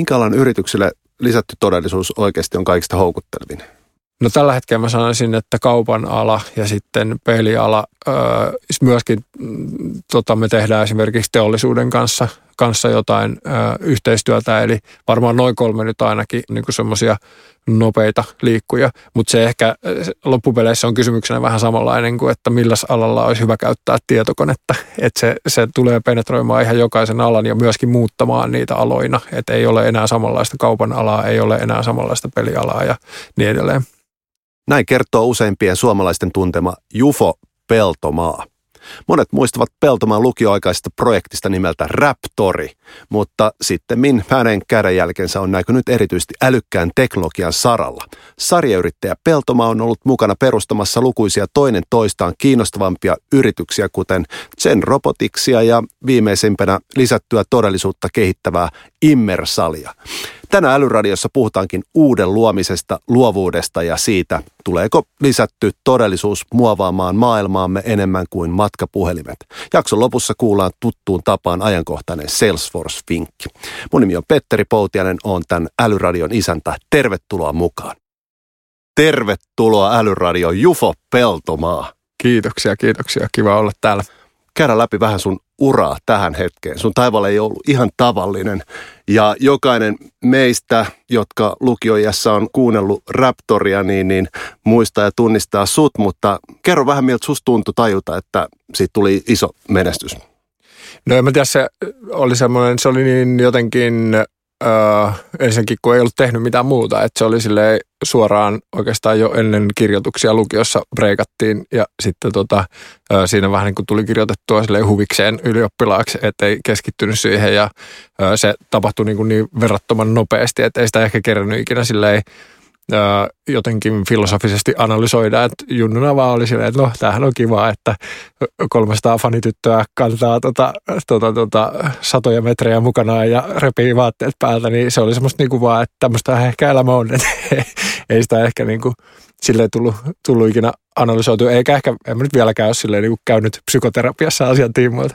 minkä alan yrityksille lisätty todellisuus oikeasti on kaikista houkuttelevin? No tällä hetkellä mä sanoisin, että kaupan ala ja sitten peliala, myöskin mm, tota, me tehdään esimerkiksi teollisuuden kanssa, kanssa jotain öö, yhteistyötä, eli varmaan noin kolme nyt ainakin niin semmoisia nopeita liikkuja, mutta se ehkä loppupeleissä on kysymyksenä vähän samanlainen kuin, että millä alalla olisi hyvä käyttää tietokonetta. Että se, se tulee penetroimaan ihan jokaisen alan ja myöskin muuttamaan niitä aloina, että ei ole enää samanlaista kaupan alaa, ei ole enää samanlaista pelialaa ja niin edelleen. Näin kertoo useimpien suomalaisten tuntema Jufo Peltomaa. Monet muistavat Peltomaan lukioaikaisesta projektista nimeltä Raptori, mutta sitten hänen kädenjälkensä on näkynyt erityisesti älykkään teknologian saralla. Sarjayrittäjä Peltomaa on ollut mukana perustamassa lukuisia toinen toistaan kiinnostavampia yrityksiä, kuten Zen Roboticsia ja viimeisimpänä lisättyä todellisuutta kehittävää Immersalia. Tänä älyradiossa puhutaankin uuden luomisesta, luovuudesta ja siitä, tuleeko lisätty todellisuus muovaamaan maailmaamme enemmän kuin matkapuhelimet. Jakson lopussa kuullaan tuttuun tapaan ajankohtainen Salesforce-vinkki. Mun nimi on Petteri Poutianen, on tämän älyradion isäntä. Tervetuloa mukaan. Tervetuloa älyradio Jufo Peltomaa. Kiitoksia, kiitoksia. Kiva olla täällä. Käydä läpi vähän sun uraa tähän hetkeen. Sun taivaalla ei ollut ihan tavallinen. Ja jokainen meistä, jotka lukioijassa on kuunnellut Raptoria, niin, niin muistaa ja tunnistaa sut. Mutta kerro vähän, miltä susta tuntui tajuta, että siitä tuli iso menestys. No en mä tiedä, se oli semmoinen, se oli niin jotenkin öö, ensinnäkin kun ei ollut tehnyt mitään muuta, että se oli sille suoraan oikeastaan jo ennen kirjoituksia lukiossa breikattiin ja sitten tota, öö, siinä vähän niin kuin tuli kirjoitettua sille huvikseen ylioppilaaksi, ettei keskittynyt siihen ja öö, se tapahtui niin, kuin niin verrattoman nopeasti, että ei sitä ehkä kerännyt ikinä silleen jotenkin filosofisesti analysoida, että junnuna vaan oli silleen, että no tämähän on kiva, että 300 fanityttöä kantaa tota, tota, tota, satoja metrejä mukanaan ja repii vaatteet päältä, niin se oli semmoista niinku vaan, että tämmöistä ehkä elämä on, että ei sitä ehkä niinku silleen tullut, tullut ikinä analysoitu, eikä ehkä, en mä nyt vieläkään ole silleen niinku käynyt psykoterapiassa asian tiimoilta.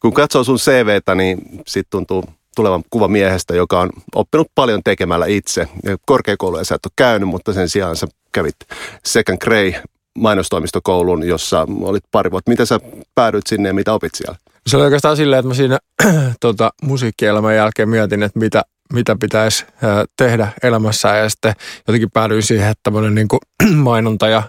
Kun katsoo sun CVtä, niin sit tuntuu tulevan kuva miehestä, joka on oppinut paljon tekemällä itse. Korkeakouluja sä et ole käynyt, mutta sen sijaan sä kävit Second Grey mainostoimistokoulun, jossa olit pari vuotta. Miten sä päädyit sinne ja mitä opit siellä? Se oli oikeastaan silleen, että mä siinä tota, musiikkielämän jälkeen mietin, että mitä, mitä pitäisi tehdä elämässä ja sitten jotenkin päädyin siihen, että tämmöinen niin mainonta ja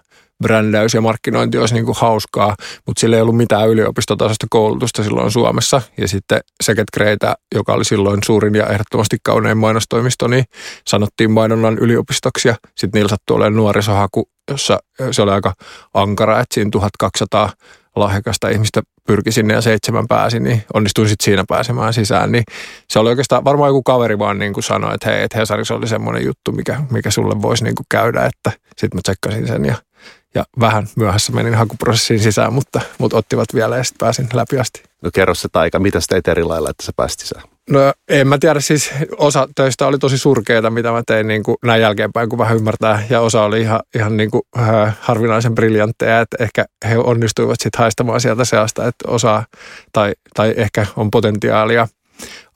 brändäys ja markkinointi olisi niin kuin hauskaa, mutta sillä ei ollut mitään yliopistotasoista koulutusta silloin Suomessa. Ja sitten Seket Greita, joka oli silloin suurin ja ehdottomasti kaunein mainostoimisto, niin sanottiin mainonnan yliopistoksi. Ja sitten niillä sattui olemaan nuorisohaku, jossa se oli aika ankara, että siinä 1200 lahjakasta ihmistä pyrki sinne ja seitsemän pääsi, niin onnistuin sitten siinä pääsemään sisään. Niin se oli oikeastaan varmaan joku kaveri vaan niin kuin sanoi, että hei, että Hesarissa oli semmoinen juttu, mikä, mikä sulle voisi niin kuin käydä, että sitten mä tsekkasin sen ja ja vähän myöhässä menin hakuprosessiin sisään, mutta, mutta ottivat vielä ja sitten pääsin läpi asti. No kerro se taika, mitä sä teit eri lailla, että sä pääsit sisään? No en mä tiedä, siis osa töistä oli tosi surkeita, mitä mä tein niin kuin näin jälkeenpäin, kun vähän ymmärtää. Ja osa oli ihan, ihan niin kuin, äh, harvinaisen briljantteja, että ehkä he onnistuivat sitten haistamaan sieltä seasta, että osa tai, tai ehkä on potentiaalia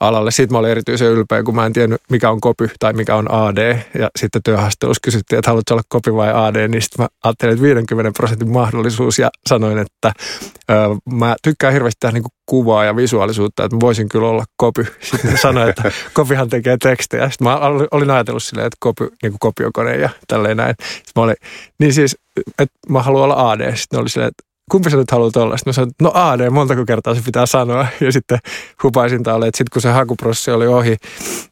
alalle. Sitten mä olin erityisen ylpeä, kun mä en tiennyt, mikä on kopy tai mikä on AD. Ja sitten työhaastattelussa kysyttiin, että haluatko olla kopy vai AD, niin sitten mä ajattelin, että 50 prosentin mahdollisuus ja sanoin, että ö, mä tykkään hirveästi tehdä niin kuvaa ja visuaalisuutta, että mä voisin kyllä olla kopy. Sitten sanoin, että kopihan tekee tekstejä. Sitten mä olin ajatellut silleen, että kopy, niin kuin kopiokone ja tälleen näin. Sitten mä olin, niin siis, että mä haluan olla AD. Sitten oli silleen, että kumpi sä nyt haluat olla? Sitten mä sanoin, no AD, montako kertaa se pitää sanoa. Ja sitten hupaisinta oli, että sitten kun se hakuprosessi oli ohi,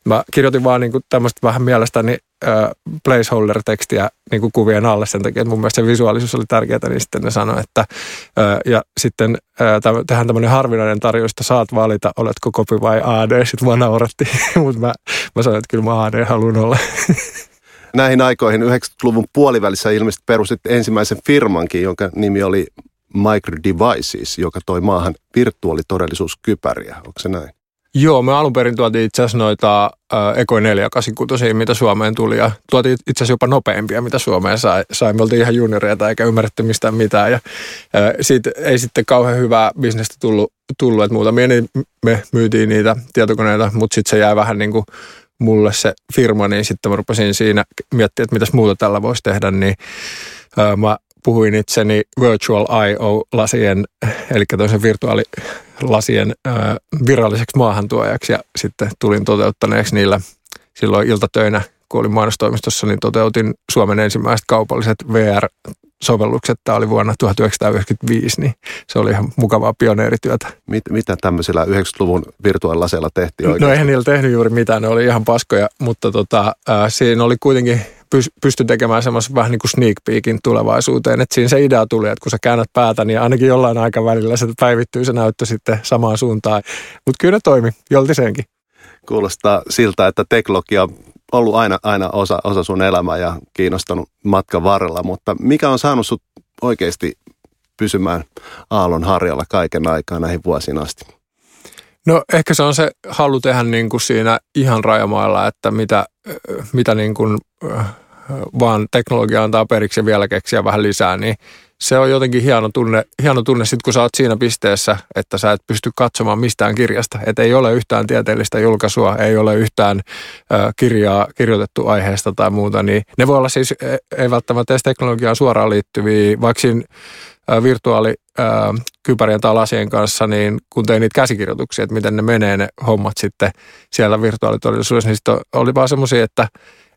mä kirjoitin vaan niin tämmöistä vähän mielestäni placeholder-tekstiä niin kuin kuvien alle sen takia, että mun mielestä se visuaalisuus oli tärkeää, niin sitten ne sanoi, että ja sitten äh, tehdään tämmöinen harvinainen tarjous, että saat valita, oletko kopi vai AD. Sitten mä nauratti, mutta mä, mä sanoin, että kyllä mä AD haluan olla. Näihin aikoihin 90-luvun puolivälissä ilmeisesti perustit ensimmäisen firmankin, jonka nimi oli Microdevices, joka toi maahan virtuaalitodellisuuskypäriä. Onko se näin? Joo, me alun perin tuotiin itse asiassa noita Eko 486, mitä Suomeen tuli, ja tuotiin itse asiassa jopa nopeampia, mitä Suomeen sai. sai. Me oltiin ihan junioreita eikä ymmärretty mistään mitään, ja äh, siitä ei sitten kauhean hyvää bisnestä tullut, tullut että muutamia niin me myytiin niitä tietokoneita, mutta sitten se jäi vähän niin kuin mulle se firma, niin sitten mä rupesin siinä miettimään, että mitäs muuta tällä voisi tehdä, niin mä puhuin itseni Virtual IO-lasien, eli toisen virtuaalilasien viralliseksi maahantuojaksi ja sitten tulin toteuttaneeksi niillä silloin iltatöinä, kun olin mainostoimistossa, niin toteutin Suomen ensimmäiset kaupalliset VR sovellukset. Tämä oli vuonna 1995, niin se oli ihan mukavaa pioneerityötä. Mit, mitä tämmöisillä 90-luvun virtuaalilaseilla tehtiin oikein? No eihän niillä tehnyt juuri mitään, ne oli ihan paskoja, mutta tota, äh, siinä oli kuitenkin pysty tekemään semmoisen vähän niin kuin sneak peekin tulevaisuuteen. Että siinä se idea tuli, että kun sä käännät päätä, niin ainakin jollain aikavälillä se päivittyy se näyttö sitten samaan suuntaan. Mutta kyllä ne toimi, jolti senkin. Kuulostaa siltä, että teknologia on ollut aina, aina osa, osa sun elämää ja kiinnostanut matkan varrella, mutta mikä on saanut sut oikeasti pysymään aallon harjalla kaiken aikaa näihin vuosiin asti? No ehkä se on se halu tehdä niin kuin siinä ihan rajamailla, että mitä, mitä niin kuin, vaan teknologia antaa periksi ja vielä keksiä vähän lisää, niin se on jotenkin hieno tunne, hieno tunne sit, kun sä oot siinä pisteessä, että sä et pysty katsomaan mistään kirjasta. Että ei ole yhtään tieteellistä julkaisua, ei ole yhtään ö, kirjaa kirjoitettu aiheesta tai muuta. Niin ne voi olla siis, e, ei välttämättä edes teknologiaan suoraan liittyviä, vaikka siinä virtuaalikypärien tai lasien kanssa, niin kun tein niitä käsikirjoituksia, että miten ne menee ne hommat sitten siellä virtuaalitodellisuudessa, niin sitten oli vaan semmoisia, että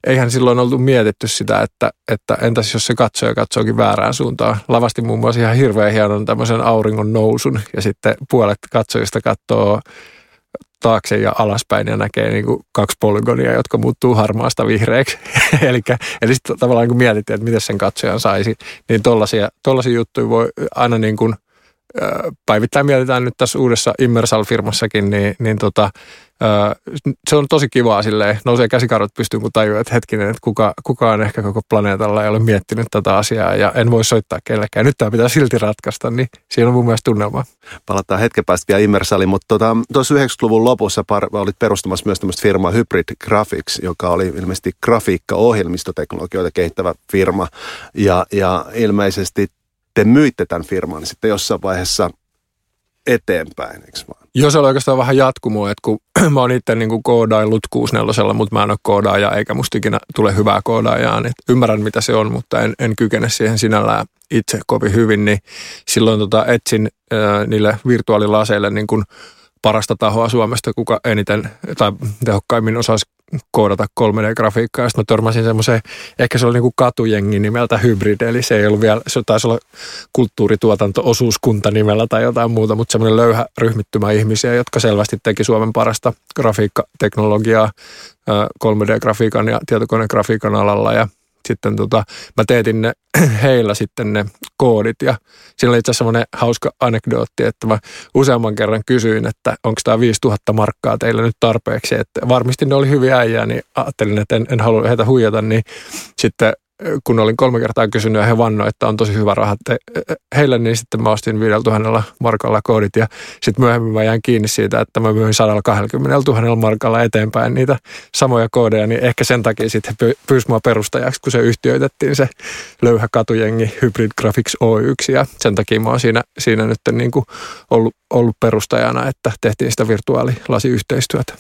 eihän silloin oltu mietitty sitä, että, että entäs jos se katsoja katsookin väärään suuntaan. Lavasti muun muassa ihan hirveän hienon tämmöisen auringon nousun ja sitten puolet katsojista katsoo taakse ja alaspäin ja näkee niin kuin kaksi polygonia, jotka muuttuu harmaasta vihreäksi. eli, eli sitten tavallaan kun mietittiin, että miten sen katsojan saisi, niin tollaisia, tollaisia juttuja voi aina niin kuin – päivittäin mietitään nyt tässä uudessa Immersal-firmassakin, niin, niin tota, se on tosi kivaa silleen, nousee käsikarvat pystyyn, kun tajuaa, että hetkinen, että kuka, kukaan ehkä koko planeetalla ei ole miettinyt tätä asiaa ja en voi soittaa kellekään. Nyt tämä pitää silti ratkaista, niin siinä on mun mielestä tunnelma. Palataan hetken päästä vielä Immersaliin, mutta tota, tuossa 90-luvun lopussa par, olit perustamassa myös tämmöistä firmaa Hybrid Graphics, joka oli ilmeisesti grafiikka-ohjelmistoteknologioita kehittävä firma ja, ja ilmeisesti te myitte tämän firman sitten jossain vaiheessa eteenpäin, eikö vaan? Joo, se oli oikeastaan vähän jatkumoa, että kun mä oon itse niin koodaillut 64, mutta mä en ole koodaaja, eikä musta ikinä tule hyvää koodaajaa, niin ymmärrän mitä se on, mutta en, en kykene siihen sinällään itse kovin hyvin, niin silloin tota etsin äh, niille virtuaalilaseille niin kuin parasta tahoa Suomesta, kuka eniten tai tehokkaimmin osaisi koodata 3D-grafiikkaa. Sitten mä törmäsin semmoiseen, ehkä se oli niin kuin katujengi nimeltä Hybrid, eli se ei ollut vielä, se taisi olla kulttuurituotanto-osuuskunta nimellä tai jotain muuta, mutta semmoinen löyhä ryhmittymä ihmisiä, jotka selvästi teki Suomen parasta grafiikkateknologiaa 3D-grafiikan ja tietokonegrafiikan alalla ja sitten tota, mä teetin ne, heillä sitten ne koodit ja siinä oli itse asiassa semmoinen hauska anekdootti, että mä useamman kerran kysyin, että onko tämä 5000 markkaa teille nyt tarpeeksi, että varmasti ne oli hyviä äijää, niin ajattelin, että en, en halua heitä huijata, niin sitten kun olin kolme kertaa kysynyt ja he vannoivat, että on tosi hyvä raha heille, niin sitten mä ostin 5000 markalla koodit ja sitten myöhemmin mä jäin kiinni siitä, että mä myin 120 000 markalla eteenpäin niitä samoja koodeja, niin ehkä sen takia sitten he pyysivät mua perustajaksi, kun se yhtiöitettiin se löyhä katujengi Hybrid Graphics O1 ja sen takia mä oon siinä, siinä nyt niin kuin ollut, ollut perustajana, että tehtiin sitä virtuaalilasiyhteistyötä.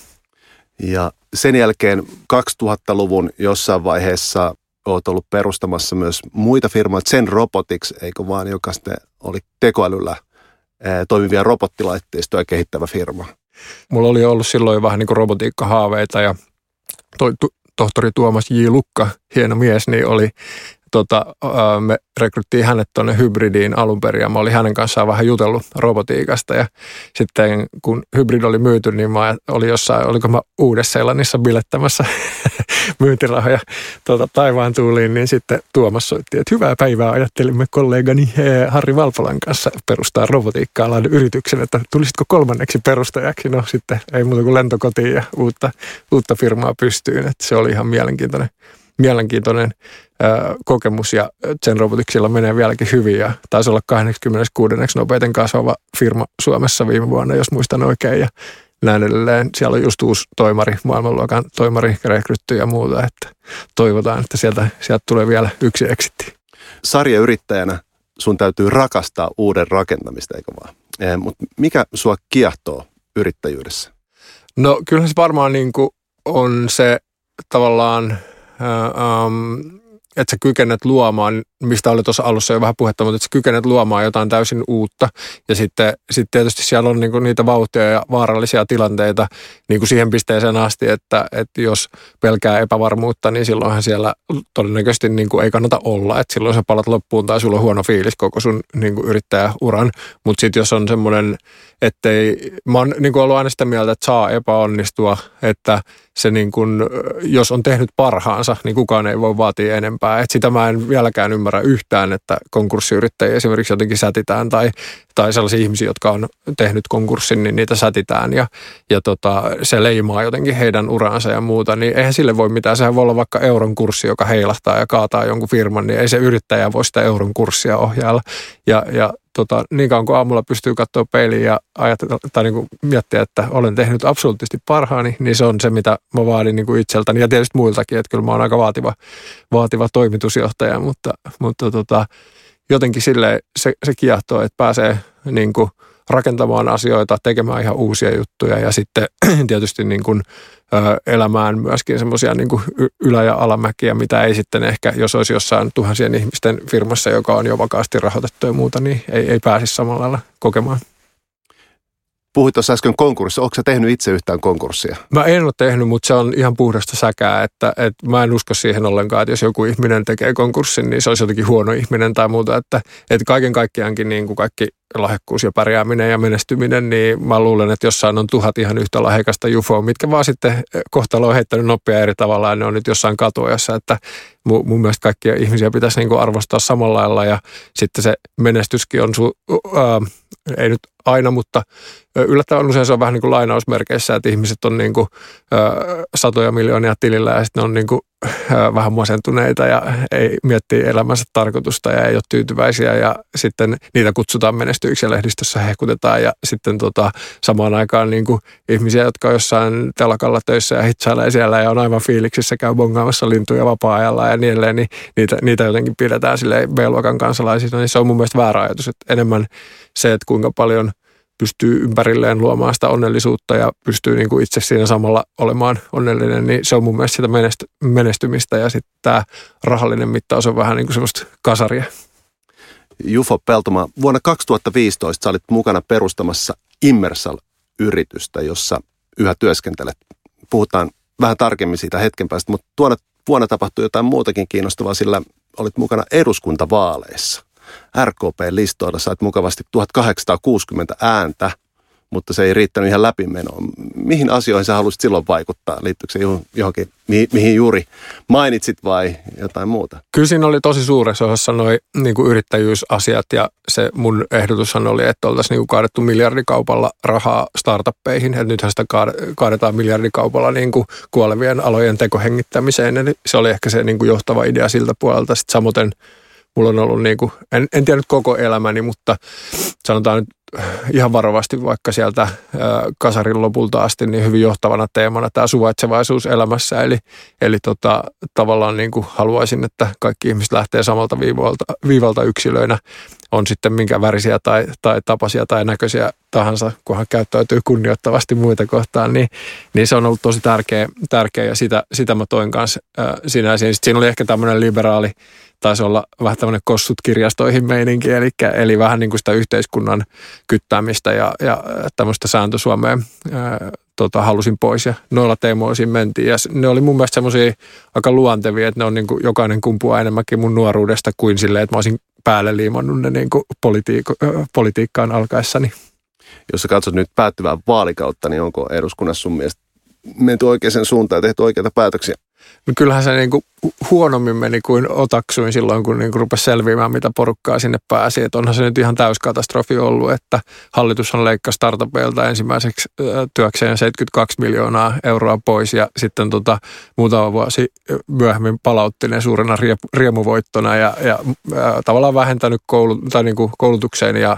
Ja sen jälkeen 2000-luvun jossain vaiheessa olet ollut perustamassa myös muita firmoja, Zen Robotics, eikö vaan, joka sitten oli tekoälyllä toimivia robottilaitteistoja kehittävä firma. Mulla oli ollut silloin vähän niin kuin robotiikkahaaveita ja toi, tohtori Tuomas J. Lukka, hieno mies, niin oli tota, me rekryttiin hänet tuonne hybridiin alun perin ja mä olin hänen kanssaan vähän jutellut robotiikasta ja sitten kun hybrid oli myyty, niin mä olin jossain, oliko mä Uudessa-Seelannissa bilettämässä myyntirahoja tuota, taivaan tuuliin, niin sitten Tuomas soitti, että hyvää päivää ajattelimme kollegani Harri Valpolan kanssa perustaa robotiikka-alan yrityksen, että tulisitko kolmanneksi perustajaksi? No sitten ei muuta kuin lentokotiin ja uutta, uutta firmaa pystyyn, että se oli ihan mielenkiintoinen mielenkiintoinen kokemus ja sen robotiksilla menee vieläkin hyvin ja taisi olla 26. nopeiten kasvava firma Suomessa viime vuonna, jos muistan oikein ja näin edelleen. Siellä on just uusi toimari, maailmanluokan toimari rekrytty ja muuta, että toivotaan, että sieltä, sieltä tulee vielä yksi eksitti. Sarjayrittäjänä sun täytyy rakastaa uuden rakentamista, eikö vaan? Eh, Mutta mikä sua kiehtoo yrittäjyydessä? No kyllä se varmaan niin kuin on se tavallaan, että sä kykenet luomaan, mistä oli tuossa alussa jo vähän puhetta, mutta että sä kykenet luomaan jotain täysin uutta. Ja sitten sit tietysti siellä on niinku niitä vauhtia ja vaarallisia tilanteita niinku siihen pisteeseen asti, että, että jos pelkää epävarmuutta, niin silloinhan siellä todennäköisesti niinku ei kannata olla. Että silloin sä palat loppuun tai sulla on huono fiilis koko sun niinku yrittäjäuran. Mutta sitten jos on semmoinen, ettei, mä oon niinku ollut aina sitä mieltä, että saa epäonnistua, että se niin kun, jos on tehnyt parhaansa, niin kukaan ei voi vaatia enempää. Et sitä mä en vieläkään ymmärrä yhtään, että konkurssiyrittäjiä esimerkiksi jotenkin sätitään tai, tai sellaisia ihmisiä, jotka on tehnyt konkurssin, niin niitä sätitään ja, ja tota, se leimaa jotenkin heidän uraansa ja muuta, niin eihän sille voi mitään. Sehän voi olla vaikka euron kurssi, joka heilahtaa ja kaataa jonkun firman, niin ei se yrittäjä voi sitä euron kurssia ohjailla. Ja, ja tota, niin kauan kuin aamulla pystyy katsoa peiliin ja ajatella, tai niin kuin miettiä, että olen tehnyt absoluuttisesti parhaani, niin se on se, mitä mä vaadin niin kuin itseltäni ja tietysti muiltakin, että kyllä mä oon aika vaativa, vaativa toimitusjohtaja, mutta, mutta tota, jotenkin sille se, se kiehtoo, että pääsee niin kuin rakentamaan asioita, tekemään ihan uusia juttuja ja sitten tietysti niin kuin, elämään myöskin semmoisia niin ylä- ja alamäkiä, mitä ei sitten ehkä, jos olisi jossain tuhansien ihmisten firmassa, joka on jo vakaasti rahoitettu ja muuta, niin ei, ei pääsisi samalla lailla kokemaan. Puhuit tuossa äsken konkurssissa. Onko sä tehnyt itse yhtään konkurssia? Mä en ole tehnyt, mutta se on ihan puhdasta säkää. Että, että mä en usko siihen ollenkaan, että jos joku ihminen tekee konkurssin, niin se olisi jotenkin huono ihminen tai muuta. Että, että kaiken kaikkiaankin niin kuin kaikki lahjakkuus ja pärjääminen ja menestyminen, niin mä luulen, että jossain on tuhat ihan yhtä lahjakasta jufoa, mitkä vaan sitten kohtalo on heittänyt noppia eri tavalla ja ne on nyt jossain katuajassa, että mun, mielestä kaikkia ihmisiä pitäisi niin kuin arvostaa samalla lailla ja sitten se menestyskin on, su, ää, ei nyt aina, mutta yllättävän usein se on vähän niin kuin lainausmerkeissä, että ihmiset on niin kuin, ää, satoja miljoonia tilillä ja sitten ne on niin kuin, ää, vähän masentuneita ja ei miettii elämänsä tarkoitusta ja ei ole tyytyväisiä ja sitten niitä kutsutaan menestyiksi ja lehdistössä hehkutetaan ja sitten tota, samaan aikaan niin kuin ihmisiä, jotka on jossain telakalla töissä ja hitsailee siellä ja on aivan fiiliksissä, käy bongaamassa lintuja vapaa-ajalla ja niin edelleen, niin niitä, niitä jotenkin pidetään sille B-luokan kansalaisina, niin se on mun mielestä väärä ajatus, että enemmän se, että kuinka paljon pystyy ympärilleen luomaan sitä onnellisuutta ja pystyy niin kuin itse siinä samalla olemaan onnellinen, niin se on mun mielestä sitä menestymistä ja sitten tämä rahallinen mittaus on vähän niin kuin semmoista kasaria. Jufo Peltoma, vuonna 2015 sä olit mukana perustamassa Immersal-yritystä, jossa yhä työskentelet. Puhutaan vähän tarkemmin siitä hetken päästä, mutta tuona vuonna tapahtui jotain muutakin kiinnostavaa, sillä olit mukana eduskuntavaaleissa. RKP-listoilla sait mukavasti 1860 ääntä, mutta se ei riittänyt ihan läpimenoon. Mihin asioihin sä haluaisit silloin vaikuttaa? Liittyykö se johonkin, mihin, mihin juuri mainitsit vai jotain muuta? Kyllä siinä oli tosi suuressa osassa noin niin yrittäjyysasiat ja se mun ehdotushan oli, että oltaisiin niin kaadettu miljardikaupalla rahaa startuppeihin. Että nythän sitä kaadetaan miljardikaupalla niin kuin kuolevien alojen tekohengittämiseen. Eli se oli ehkä se niin kuin johtava idea siltä puolelta. Sitten samoin mulla on ollut, niin kuin, en, en tiedä nyt koko elämäni, mutta sanotaan nyt ihan varovasti vaikka sieltä kasarin lopulta asti niin hyvin johtavana teemana tämä suvaitsevaisuus elämässä. Eli, eli tota, tavallaan niin kuin haluaisin, että kaikki ihmiset lähtee samalta viivalta, viivalta yksilöinä. On sitten minkä värisiä tai, tai tapaisia tai näköisiä tahansa, kunhan käyttäytyy kunnioittavasti muita kohtaan, niin, niin se on ollut tosi tärkeä, tärkeä ja sitä, sitä mä toin kanssa äh, siinä. Siinä oli ehkä tämmöinen liberaali taisi olla vähän tämmöinen kossut kirjastoihin meininki, eli, eli vähän niin kuin sitä yhteiskunnan kyttäämistä ja, ja tämmöistä sääntö Suomeen ää, tota, halusin pois ja noilla teemoisin mentiin. Ja ne oli mun mielestä semmoisia aika luontevia, että ne on niin kuin jokainen kumpua enemmänkin mun nuoruudesta kuin silleen, että mä olisin päälle liimannut ne niin kuin politiik- politiikkaan alkaessani. Jos sä katsot nyt päättyvää vaalikautta, niin onko eduskunnassa sun mielestä menty oikeaan suuntaan ja tehty oikeita päätöksiä? Kyllähän se niin kuin huonommin meni kuin otaksuin silloin, kun niin kuin rupesi selviämään, mitä porukkaa sinne pääsi. Että onhan se nyt ihan täyskatastrofi ollut, että hallitushan leikkasi startupeilta ensimmäiseksi työkseen 72 miljoonaa euroa pois ja sitten tota, muutama vuosi myöhemmin palautti ne suurena riemuvoittona ja, ja, tavallaan vähentänyt koulut, tai niin kuin koulutukseen ja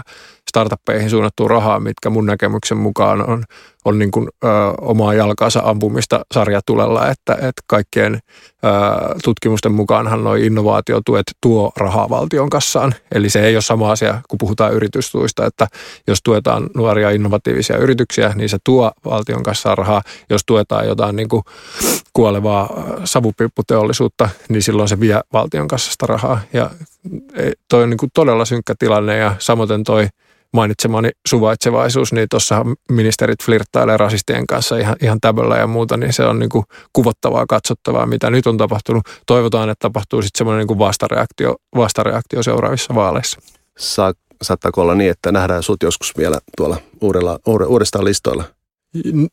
startuppeihin suunnattua rahaa, mitkä mun näkemyksen mukaan on, on niin kuin, ö, omaa jalkaansa ampumista sarjatulella, että, että kaikkien ö, tutkimusten mukaanhan nuo innovaatiotuet tuo rahaa valtion kassaan. Eli se ei ole sama asia, kun puhutaan yritystuista, että jos tuetaan nuoria innovatiivisia yrityksiä, niin se tuo valtion kassaan rahaa. Jos tuetaan jotain niin kuin kuolevaa savupipputeollisuutta, niin silloin se vie valtion kassasta rahaa. Ja e, toi on niin kuin todella synkkä tilanne ja samoin toi mainitsemani suvaitsevaisuus, niin tuossa ministerit flirttailee rasistien kanssa ihan, ihan täböllä ja muuta, niin se on niin kuin kuvottavaa, katsottavaa, mitä nyt on tapahtunut. Toivotaan, että tapahtuu sitten semmoinen niin kuin vastareaktio, vastareaktio seuraavissa vaaleissa. Saa, saattaako olla niin, että nähdään sut joskus vielä tuolla uudella, uudestaan listoilla?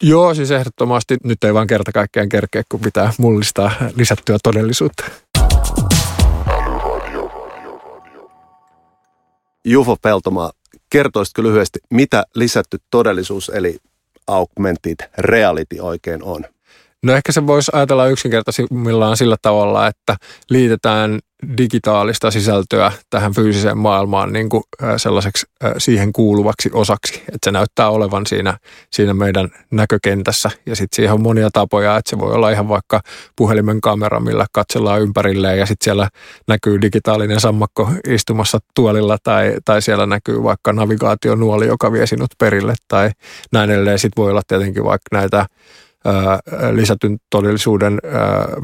Joo, siis ehdottomasti nyt ei vaan kerta kaikkiaan kerkeä, kun pitää mullistaa lisättyä todellisuutta. Jufo Peltomaa, kertoisitko lyhyesti, mitä lisätty todellisuus eli augmented reality oikein on? No ehkä se voisi ajatella yksinkertaisimmillaan sillä tavalla, että liitetään digitaalista sisältöä tähän fyysiseen maailmaan niin kuin sellaiseksi siihen kuuluvaksi osaksi, että se näyttää olevan siinä, siinä meidän näkökentässä. Ja sitten siihen on monia tapoja, että se voi olla ihan vaikka puhelimen kamera, millä katsellaan ympärilleen ja sitten siellä näkyy digitaalinen sammakko istumassa tuolilla tai, tai siellä näkyy vaikka navigaationuoli, joka vie sinut perille tai näin edelleen. Sitten voi olla tietenkin vaikka näitä lisätyn todellisuuden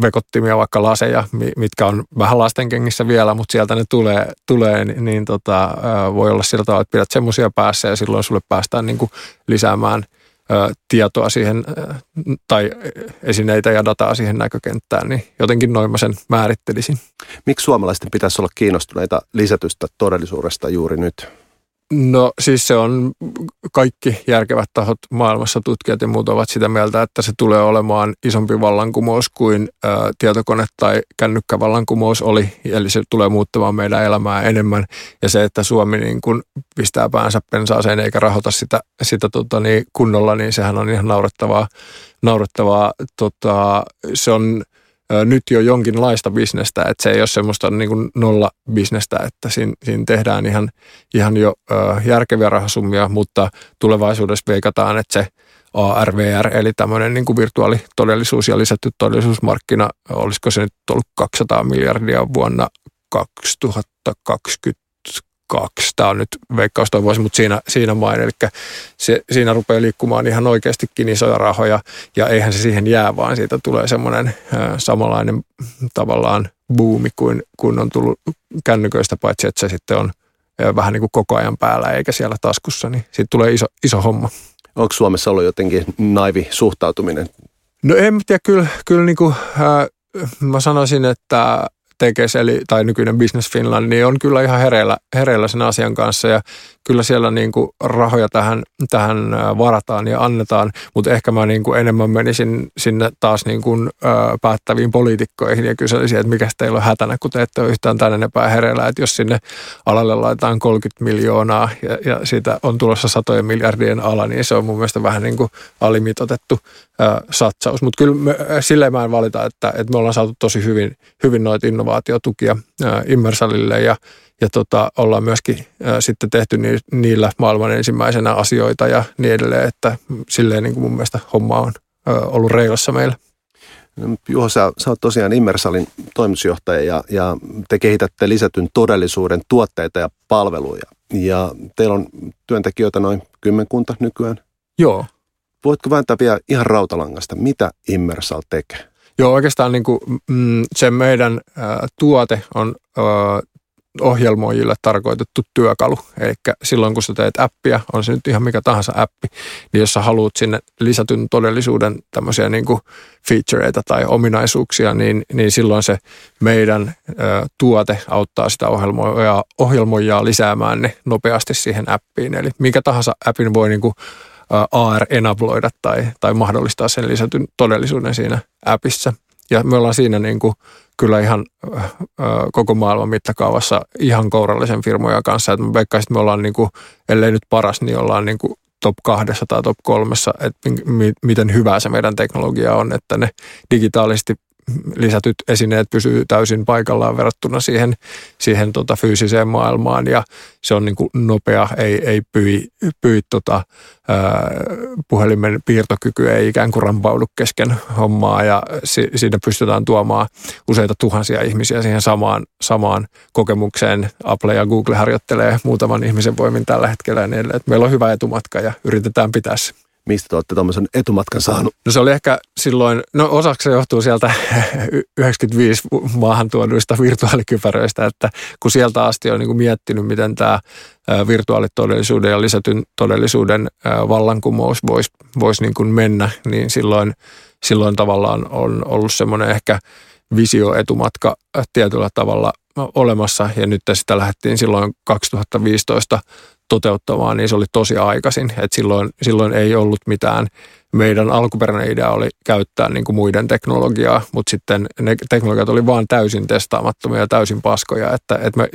vekottimia, vaikka laseja, mitkä on vähän lastenkengissä vielä, mutta sieltä ne tulee, tulee niin, niin tota, voi olla sillä tavalla, että pidät semmoisia päässä ja silloin sulle päästään niin kuin lisäämään tietoa siihen tai esineitä ja dataa siihen näkökenttään, niin jotenkin noin mä sen määrittelisin. Miksi suomalaisten pitäisi olla kiinnostuneita lisätystä todellisuudesta juuri nyt? No siis se on, kaikki järkevät tahot maailmassa, tutkijat ja muut ovat sitä mieltä, että se tulee olemaan isompi vallankumous kuin ä, tietokone- tai kännykkävallankumous oli. Eli se tulee muuttamaan meidän elämää enemmän. Ja se, että Suomi niin kun pistää päänsä pensaaseen eikä rahoita sitä, sitä tota, niin kunnolla, niin sehän on ihan naurettavaa. naurettavaa tota, se on nyt jo jonkinlaista bisnestä, että se ei ole semmoista niin kuin nolla bisnestä, että siinä, siinä tehdään ihan, ihan jo järkeviä rahasummia, mutta tulevaisuudessa veikataan, että se ARVR, eli tämmöinen niin kuin virtuaalitodellisuus ja lisätty todellisuusmarkkina, olisiko se nyt ollut 200 miljardia vuonna 2020 kaksi. Tämä on nyt veikkaustoivoisi, mutta siinä, siinä main. Eli se, siinä rupeaa liikkumaan ihan oikeastikin isoja rahoja ja eihän se siihen jää, vaan siitä tulee semmoinen samanlainen tavallaan buumi kuin kun on tullut kännyköistä, paitsi että se sitten on äh, vähän niin kuin koko ajan päällä eikä siellä taskussa, niin siitä tulee iso, iso homma. Onko Suomessa ollut jotenkin naivi suhtautuminen? No en tiedä, kyllä, kyllä niin kuin, äh, mä sanoisin, että Tekes, eli, tai nykyinen Business Finland, niin on kyllä ihan hereillä, hereillä sen asian kanssa. Ja kyllä siellä niin kuin rahoja tähän, tähän varataan ja annetaan, mutta ehkä mä niin kuin enemmän menisin sinne taas niin kuin, ö, päättäviin poliitikkoihin ja kyselisin, että mikä teillä on hätänä, kun te ette ole yhtään tänne enempää hereillä, että jos sinne alalle laitetaan 30 miljoonaa ja, ja siitä on tulossa satojen miljardien ala, niin se on mun mielestä vähän niin kuin alimitotettu ö, satsaus, mutta kyllä me, silleen mä en valita, että, että me ollaan saatu tosi hyvin, hyvin noita innovaatiotukia Immersalille ja ja tota, ollaan myöskin sitten tehty ni, niillä maailman ensimmäisenä asioita ja niin edelleen, että silleen niin kuin mun mielestä homma on ollut reilassa meillä. Juho, sä, sä oot tosiaan Immersalin toimitusjohtaja ja, ja te kehitätte lisätyn todellisuuden tuotteita ja palveluja. Ja teillä on työntekijöitä noin kymmenkunta nykyään. Joo. Voitko vääntää vielä ihan rautalangasta, mitä Immersal tekee? Joo, oikeastaan niin kuin, mm, se meidän ä, tuote on ä, ohjelmoijille tarkoitettu työkalu. Eli silloin kun sä teet appia, on se nyt ihan mikä tahansa appi, niin jos sä haluat sinne lisätyn todellisuuden tämmöisiä niin featureita tai ominaisuuksia, niin, niin silloin se meidän ö, tuote auttaa sitä ohjelmoijaa, ohjelmoijaa lisäämään ne nopeasti siihen appiin. Eli mikä tahansa appin voi niin kuin AR-enabloida tai, tai mahdollistaa sen lisätyn todellisuuden siinä appissa. Ja me ollaan siinä niin kuin kyllä ihan äh, koko maailman mittakaavassa ihan kourallisen firmoja kanssa. Että mä veikkaisin, että me ollaan, niin kuin, ellei nyt paras, niin ollaan niin kuin top kahdessa tai top kolmessa, että miten hyvää se meidän teknologia on, että ne digitaalisesti lisätyt esineet pysyy täysin paikallaan verrattuna siihen, siihen tota fyysiseen maailmaan ja se on niin kuin nopea, ei, ei pyi, pyi tota, ää, puhelimen piirtokyky ei ikään kuin rampaudu kesken hommaa ja si, siinä pystytään tuomaan useita tuhansia ihmisiä siihen samaan, samaan kokemukseen. Apple ja Google harjoittelee muutaman ihmisen voimin tällä hetkellä niin edelleen. Meillä on hyvä etumatka ja yritetään pitää se. Mistä te olette tuommoisen etumatkan saanut? No se oli ehkä silloin, no osaksi se johtuu sieltä 95 maahan tuoduista virtuaalikypäröistä, että kun sieltä asti on niin kuin miettinyt, miten tämä virtuaalitodellisuuden ja lisätyn todellisuuden vallankumous voisi vois niin kuin mennä, niin silloin, silloin tavallaan on ollut semmoinen ehkä visioetumatka tietyllä tavalla olemassa ja nyt sitä lähdettiin silloin 2015 toteuttamaan, niin se oli tosi aikaisin. Et silloin, silloin ei ollut mitään. Meidän alkuperäinen idea oli käyttää niin kuin muiden teknologiaa, mutta sitten ne teknologiat oli vaan täysin testaamattomia ja täysin paskoja, että, että me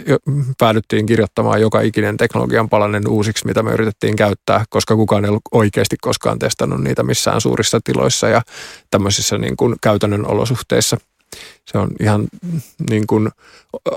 päädyttiin kirjoittamaan joka ikinen teknologian palanen uusiksi, mitä me yritettiin käyttää, koska kukaan ei ollut oikeasti koskaan testannut niitä missään suurissa tiloissa ja tämmöisissä niin kuin käytännön olosuhteissa – se on ihan niin kuin,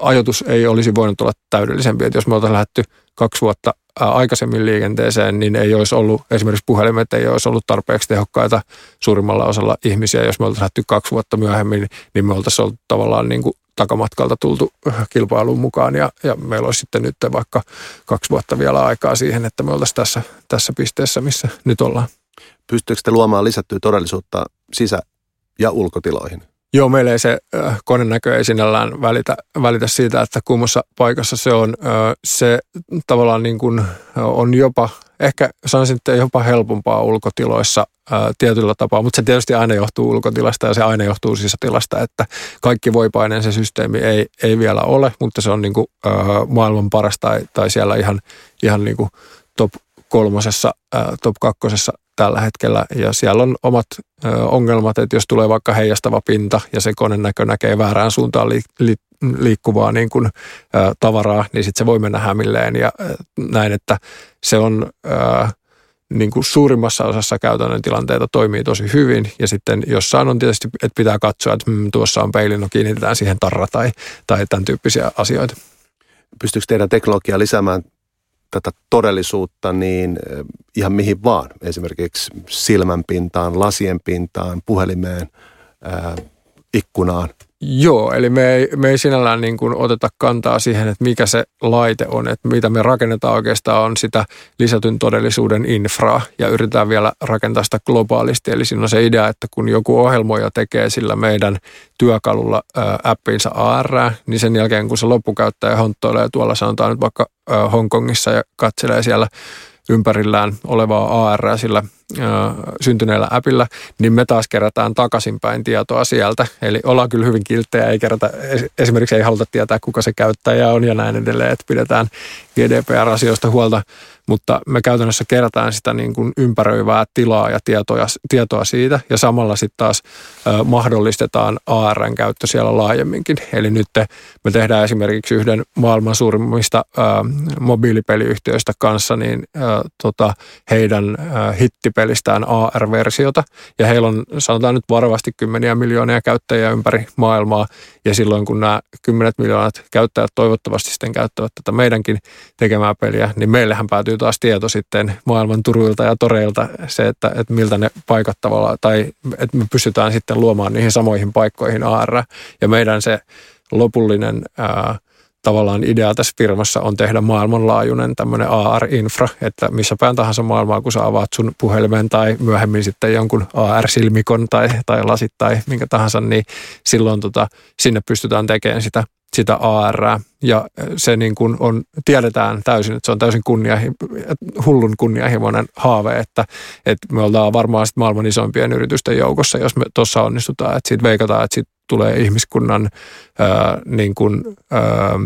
ajoitus ei olisi voinut olla täydellisempi. Että jos me oltaisiin lähdetty kaksi vuotta aikaisemmin liikenteeseen, niin ei olisi ollut, esimerkiksi puhelimet ei olisi ollut tarpeeksi tehokkaita suurimmalla osalla ihmisiä. Jos me oltaisiin lähdetty kaksi vuotta myöhemmin, niin me oltaisiin ollut tavallaan niin kuin takamatkalta tultu kilpailuun mukaan ja, ja meillä olisi sitten nyt vaikka kaksi vuotta vielä aikaa siihen, että me oltaisiin tässä, tässä pisteessä, missä nyt ollaan. Pystyykö te luomaan lisättyä todellisuutta sisä- ja ulkotiloihin? Joo, meillä ei se äh, konenäkö ei sinällään välitä, välitä siitä, että kummassa paikassa se on. Äh, se tavallaan niin kuin on jopa, ehkä sanoisin, että jopa helpompaa ulkotiloissa äh, tietyllä tapaa, mutta se tietysti aina johtuu ulkotilasta ja se aina johtuu sisätilasta, että kaikki voipaineen se systeemi ei, ei vielä ole, mutta se on niin kuin, äh, maailman paras tai, tai siellä ihan, ihan niin kuin top kolmosessa, äh, top kakkosessa tällä hetkellä. Ja siellä on omat ongelmat, että jos tulee vaikka heijastava pinta ja se konenäkö näkee väärään suuntaan li, li, liikkuvaa niin kuin, ö, tavaraa, niin sitten se voi mennä hämilleen. Ja ö, näin, että se on ö, niin kuin suurimmassa osassa käytännön tilanteita toimii tosi hyvin. Ja sitten jossain on tietysti, että pitää katsoa, että mm, tuossa on peili, no kiinnitetään siihen tarra tai, tai tämän tyyppisiä asioita. Pystyykö teidän teknologia lisäämään tätä todellisuutta niin eh, ihan mihin vaan. Esimerkiksi silmän pintaan, lasien pintaan, puhelimeen, ikkunaan. Joo, eli me ei, me ei sinällään niin kuin oteta kantaa siihen, että mikä se laite on, että mitä me rakennetaan oikeastaan on sitä lisätyn todellisuuden infraa ja yritetään vielä rakentaa sitä globaalisti. Eli siinä on se idea, että kun joku ohjelmoija tekee sillä meidän työkalulla ää, appinsa AR, niin sen jälkeen kun se loppukäyttäjä honttoilee tuolla sanotaan nyt vaikka ää, Hongkongissa ja katselee siellä ympärillään olevaa AR sillä syntyneellä appilla, niin me taas kerätään takaisinpäin tietoa sieltä. Eli ollaan kyllä hyvin kilttejä, ei kerätä, esimerkiksi ei haluta tietää, kuka se käyttäjä on ja näin edelleen, että pidetään GDPR-asioista huolta mutta me käytännössä kerätään sitä niin kuin ympäröivää tilaa ja tietoa, tietoa siitä ja samalla sitten taas mahdollistetaan ARn käyttö siellä laajemminkin. Eli nyt me tehdään esimerkiksi yhden maailman suurimmista mobiilipeliyhtiöistä kanssa niin tota, heidän ö, hittipelistään AR-versiota ja heillä on sanotaan nyt varovasti kymmeniä miljoonia käyttäjiä ympäri maailmaa ja silloin kun nämä kymmenet miljoonat käyttäjät toivottavasti sitten käyttävät tätä meidänkin tekemää peliä, niin meillähän päätyy taas tieto sitten maailman turuilta ja toreilta se, että, että miltä ne paikat tavallaan, tai että me pystytään sitten luomaan niihin samoihin paikkoihin AR. Ja meidän se lopullinen ää, tavallaan idea tässä firmassa on tehdä maailmanlaajuinen tämmöinen AR-infra, että missä päin tahansa maailmaa, kun sä avaat sun puhelimen tai myöhemmin sitten jonkun AR-silmikon tai, tai lasit tai minkä tahansa, niin silloin tota, sinne pystytään tekemään sitä, sitä AR. Ja se niin kuin on, tiedetään täysin, että se on täysin kunnia, hullun kunnianhimoinen haave, että, että me ollaan varmaan maailman isompien yritysten joukossa, jos me tuossa onnistutaan, että siitä veikataan, että siitä tulee ihmiskunnan ää, niin kuin, ää,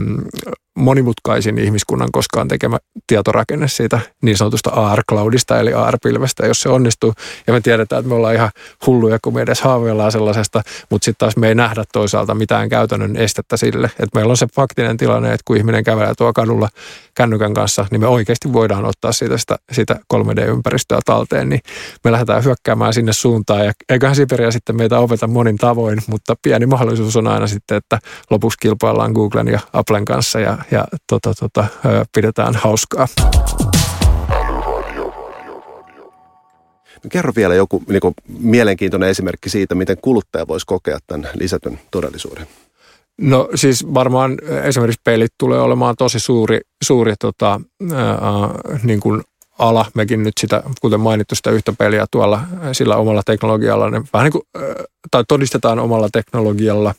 monimutkaisin ihmiskunnan koskaan tekemä tietorakenne siitä niin sanotusta AR-cloudista eli AR-pilvestä, jos se onnistuu. Ja me tiedetään, että me ollaan ihan hulluja, kun me edes haaveillaan sellaisesta, mutta sitten taas me ei nähdä toisaalta mitään käytännön estettä sille. Että meillä on se faktinen tilanne, että kun ihminen kävelee tuo kadulla kännykän kanssa, niin me oikeasti voidaan ottaa siitä, sitä, sitä 3D-ympäristöä talteen, niin me lähdetään hyökkäämään sinne suuntaan. Ja eiköhän Siberia sitten meitä opeta monin tavoin, mutta pieni mahdollisuus on aina sitten, että lopuksi kilpaillaan Googlen ja Applen kanssa ja, ja tota, tota, pidetään hauskaa. Kerro vielä joku niin kuin, mielenkiintoinen esimerkki siitä, miten kuluttaja voisi kokea tämän lisätyn todellisuuden. No siis varmaan esimerkiksi pelit tulee olemaan tosi suuri, suuri tota, ää, niin kuin ala. Mekin nyt sitä, kuten mainittu, sitä yhtä peliä tuolla sillä omalla teknologialla, niin vähän niin kuin, tai todistetaan omalla teknologialla,